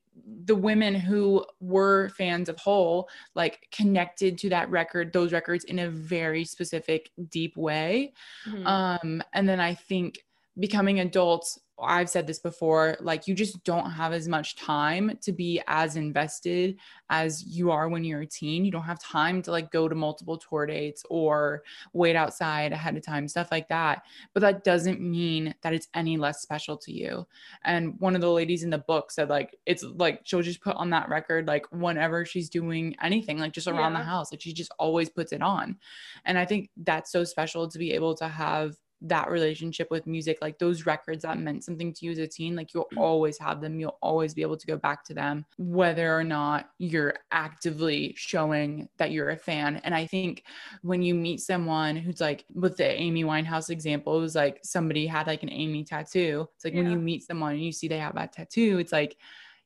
the women who were fans of Hole like connected to that record, those records in a very specific, deep way. Mm-hmm. Um, and then I think becoming adults I've said this before, like you just don't have as much time to be as invested as you are when you're a teen. You don't have time to like go to multiple tour dates or wait outside ahead of time, stuff like that. But that doesn't mean that it's any less special to you. And one of the ladies in the book said like it's like she'll just put on that record like whenever she's doing anything, like just around yeah. the house. Like she just always puts it on. And I think that's so special to be able to have that relationship with music, like those records that meant something to you as a teen, like you'll mm. always have them. You'll always be able to go back to them, whether or not you're actively showing that you're a fan. And I think when you meet someone who's like, with the Amy Winehouse example, it was like somebody had like an Amy tattoo. It's like yeah. when you meet someone and you see they have that tattoo, it's like,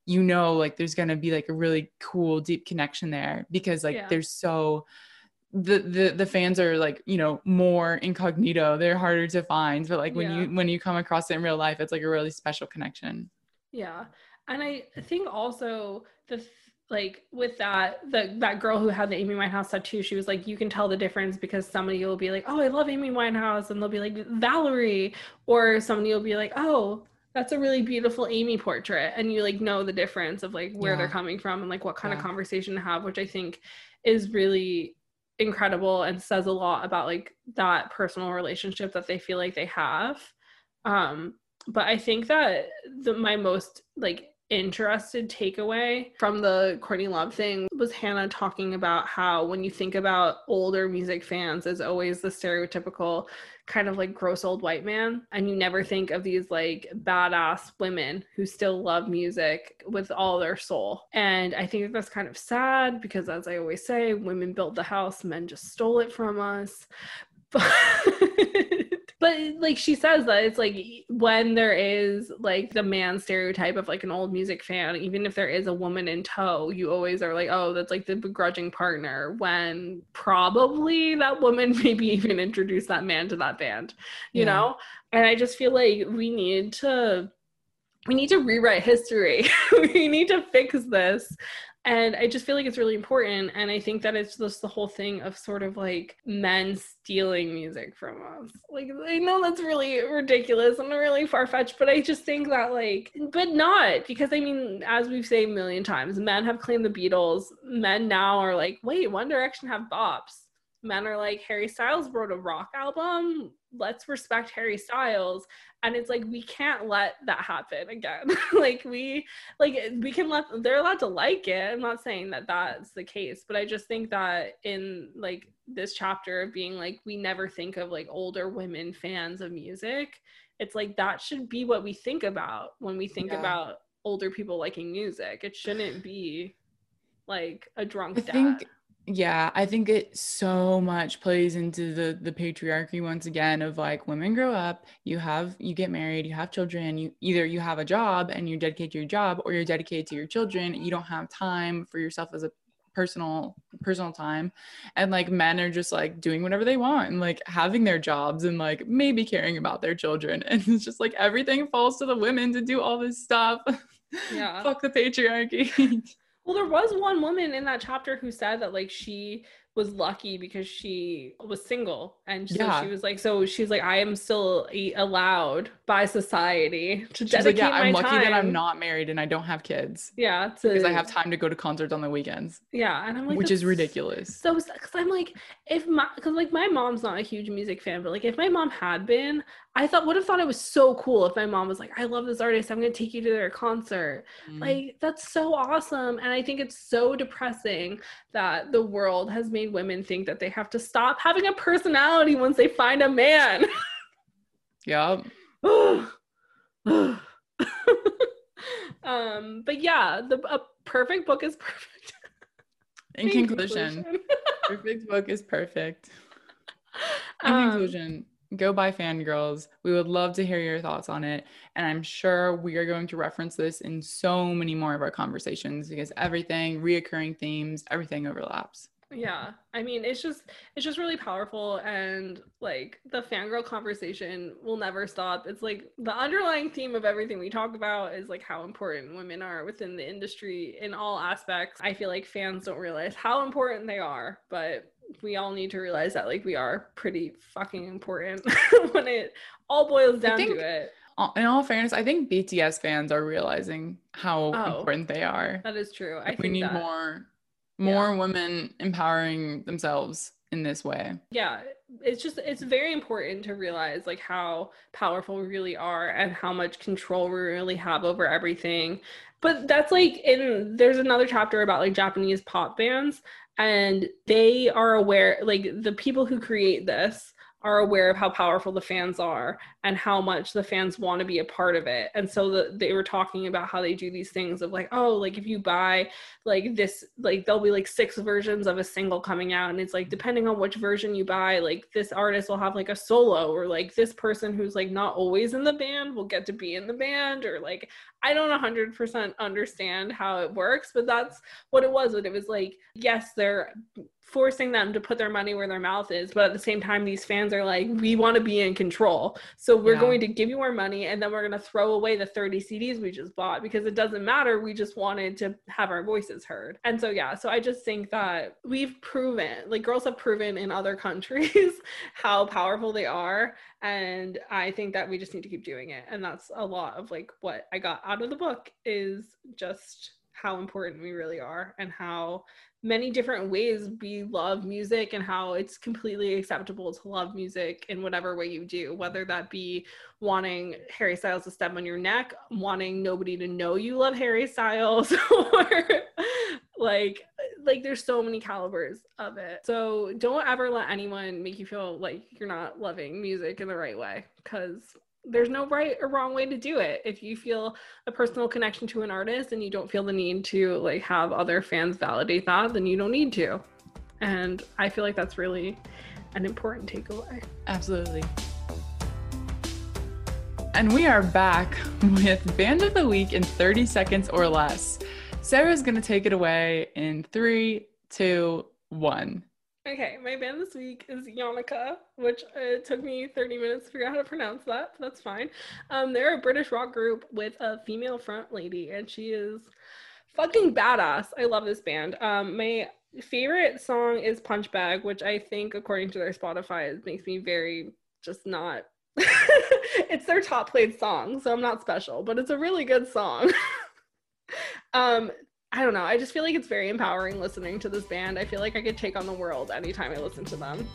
you know, like there's going to be like a really cool, deep connection there because like yeah. there's so the the the fans are like you know more incognito they're harder to find but like when yeah. you when you come across it in real life it's like a really special connection
yeah and i think also the like with that the that girl who had the amy winehouse tattoo she was like you can tell the difference because somebody will be like oh i love amy winehouse and they'll be like valerie or somebody will be like oh that's a really beautiful Amy portrait and you like know the difference of like where they're coming from and like what kind
Yeah.
of conversation to have which I think is really incredible and says a lot about like that personal relationship that they feel like they have. Um but I think that the my most like interested takeaway from the Courtney Love thing was Hannah talking about how when you think about older music fans as always the stereotypical kind of like gross old white man and you never think of these like badass women who still love music with all their soul. And i think that's kind of sad because as i always say women built the house men just stole it from us. [LAUGHS] But but like she says that it's like when there is like the man stereotype of like an old music fan even if there is a woman in tow you always are like oh that's like the begrudging partner when probably that woman [LAUGHS] maybe even introduced that man to that band you
Yeah.
know? And i just feel like we need to we need to rewrite history. [LAUGHS] We need to fix this and i just feel like it's really important. And i think that it's just the whole thing of sort of like men stealing music from us. Like i know that's really ridiculous and really far-fetched but i just think that like but not because i mean as we've said a million times men have claimed the beatles. Men now are like wait one direction have bops. Men are like harry styles wrote a rock album let's respect harry styles. And it's like we can't let that happen again. [LAUGHS] Like we like we can let they're allowed to like it. I'm not saying that that's the case but i just think that in like this chapter of being like we never think of like older women fans of music it's like that should be what we think about when we think
Yeah.
about older people liking music. It shouldn't be like a drunk
I
dad.
think yeah, I think it so much plays into the the patriarchy once again of like women grow up, you have you get married, you have children, you either you have a job and you're dedicated to your job or you're dedicated to your children, you don't have time for yourself as a personal personal time. And like men are just like doing whatever they want and like having their jobs and like maybe caring about their children. [LAUGHS] And it's just like everything falls to the women to do all this stuff. [LAUGHS]
Yeah.
fuck the patriarchy [LAUGHS]
Well, there was one woman in that chapter who said that like she was lucky because she was single and so
Yeah.
she was like so she's like I am still allowed by society to
She's
dedicate
like, yeah, I'm lucky that I'm not married and I don't have kids
yeah to,
because I have time to go to concerts on the weekends,
yeah and I'm like
which is ridiculous.
so because I'm like if my because like my mom's not a huge music fan but like if my mom had been I thought would have thought it was so cool if my mom was like I love this artist I'm gonna take you to their concert
Mm.
like that's so awesome and i think it's so depressing that the world has made women think that they have to stop having a personality once they find a man [LAUGHS]
yeah. [SIGHS]
um but yeah the a perfect book is perfect
In
In
conclusion, [LAUGHS] perfect book is perfect. [LAUGHS] In
Um,
conclusion, go buy Fangirls. We would love to hear your thoughts on it. And I'm sure we are going to reference this in so many more of our conversations because everything, reoccurring themes, everything overlaps.
Yeah i mean it's just it's just really powerful and like the fangirl conversation will never stop it's like the underlying theme of everything we talk about is like how important women are within the industry in all aspects i feel like fans don't realize how important they are but we all need to realize that like we are pretty fucking important [LAUGHS] when it all boils down
think-
to it
In all fairness, I think BTS fans are realizing how
Oh.
important they are.
that is true i think we
need
that,
more more women empowering themselves in this way.
yeah it's just it's very important to realize like how powerful we really are and how much control we really have over everything. But that's like in there's another chapter about like japanese pop bands and they are aware like the people who create this are aware of how powerful the fans are and how much the fans want to be a part of it. And so the, they were talking about how they do these things of like oh like if you buy like this like there'll be like six versions of a single coming out. And it's like depending on which version you buy like this artist will have like a solo or like this person who's like not always in the band will get to be in the band or like i don't 100% understand how it works but that's what it was. But it was like yes they're forcing them to put their money where their mouth is but at the same time these fans are like we want to be in control. So we're
Yeah.
going to give you our money and then we're going to throw away the 30 CDs we just bought because it doesn't matter. We just wanted to have our voices heard. And so, yeah, so I just think that we've proven, like, girls have proven in other [LAUGHS] countries how powerful they are. And I think that we just need to keep doing it. And that's a lot of like what I got out of the book is just how important we really are and how many different ways we love music and how it's completely acceptable to love music in whatever way you do, whether that be wanting Harry Styles to step on your neck, wanting nobody to know you love Harry Styles, [LAUGHS] or like like there's so many calibers of it. So don't ever let anyone make you feel like you're not loving music in the right way because there's no right or wrong way to do it. If you feel a personal connection to an artist and you don't feel the need to like have other fans validate that, then you don't need to. And I feel like that's really an important takeaway.
Absolutely. And we are back [LAUGHS] with Band of the Week in 30 seconds or less. Sarah's going to take it away in three, two, one.
Okay, my band this week is Yonaka, which uh, it took me 30 minutes to figure out how to pronounce that. That's fine. Um, they're a British rock group with a female front lady, and she is fucking badass. I love this band. Um, my favorite song is Punch Bag, which I think, according to their Spotify, it makes me very just not. [LAUGHS] it's their top played song, so I'm not special, but it's a really good song. [LAUGHS] um, I don't know. I just feel like it's very empowering listening to this band. I feel like I could take on the world anytime I listen to them.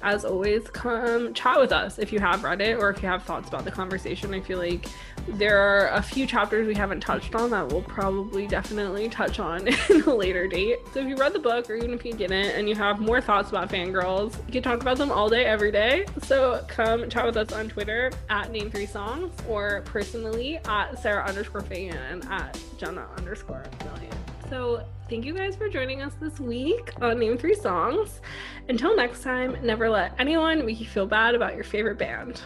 As always, come chat with us if you have read it or if you have thoughts about the conversation. I feel like there are a few chapters we haven't touched on that we'll probably definitely touch on [LAUGHS] in a later date. So if you read the book or even if you didn't and you have more thoughts about fangirls, you can talk about them all day, every day. So come chat with us on Twitter at name three songs or personally at Sarah underscore Fagan and at Jenna underscore million. So thank you guys for joining us this week on Name Three Songs. Until next time, never let anyone make you feel bad about your favorite band.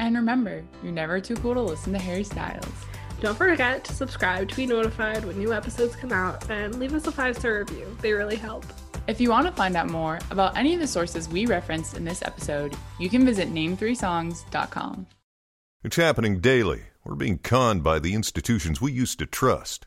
And remember, you're never too cool to listen to Harry Styles.
Don't forget to subscribe to be notified when new episodes come out and leave us a five star review. They really help.
If you want to find out more about any of the sources we referenced in this episode, you can visit name3songs.com.
It's happening daily. We're being conned by the institutions we used to trust.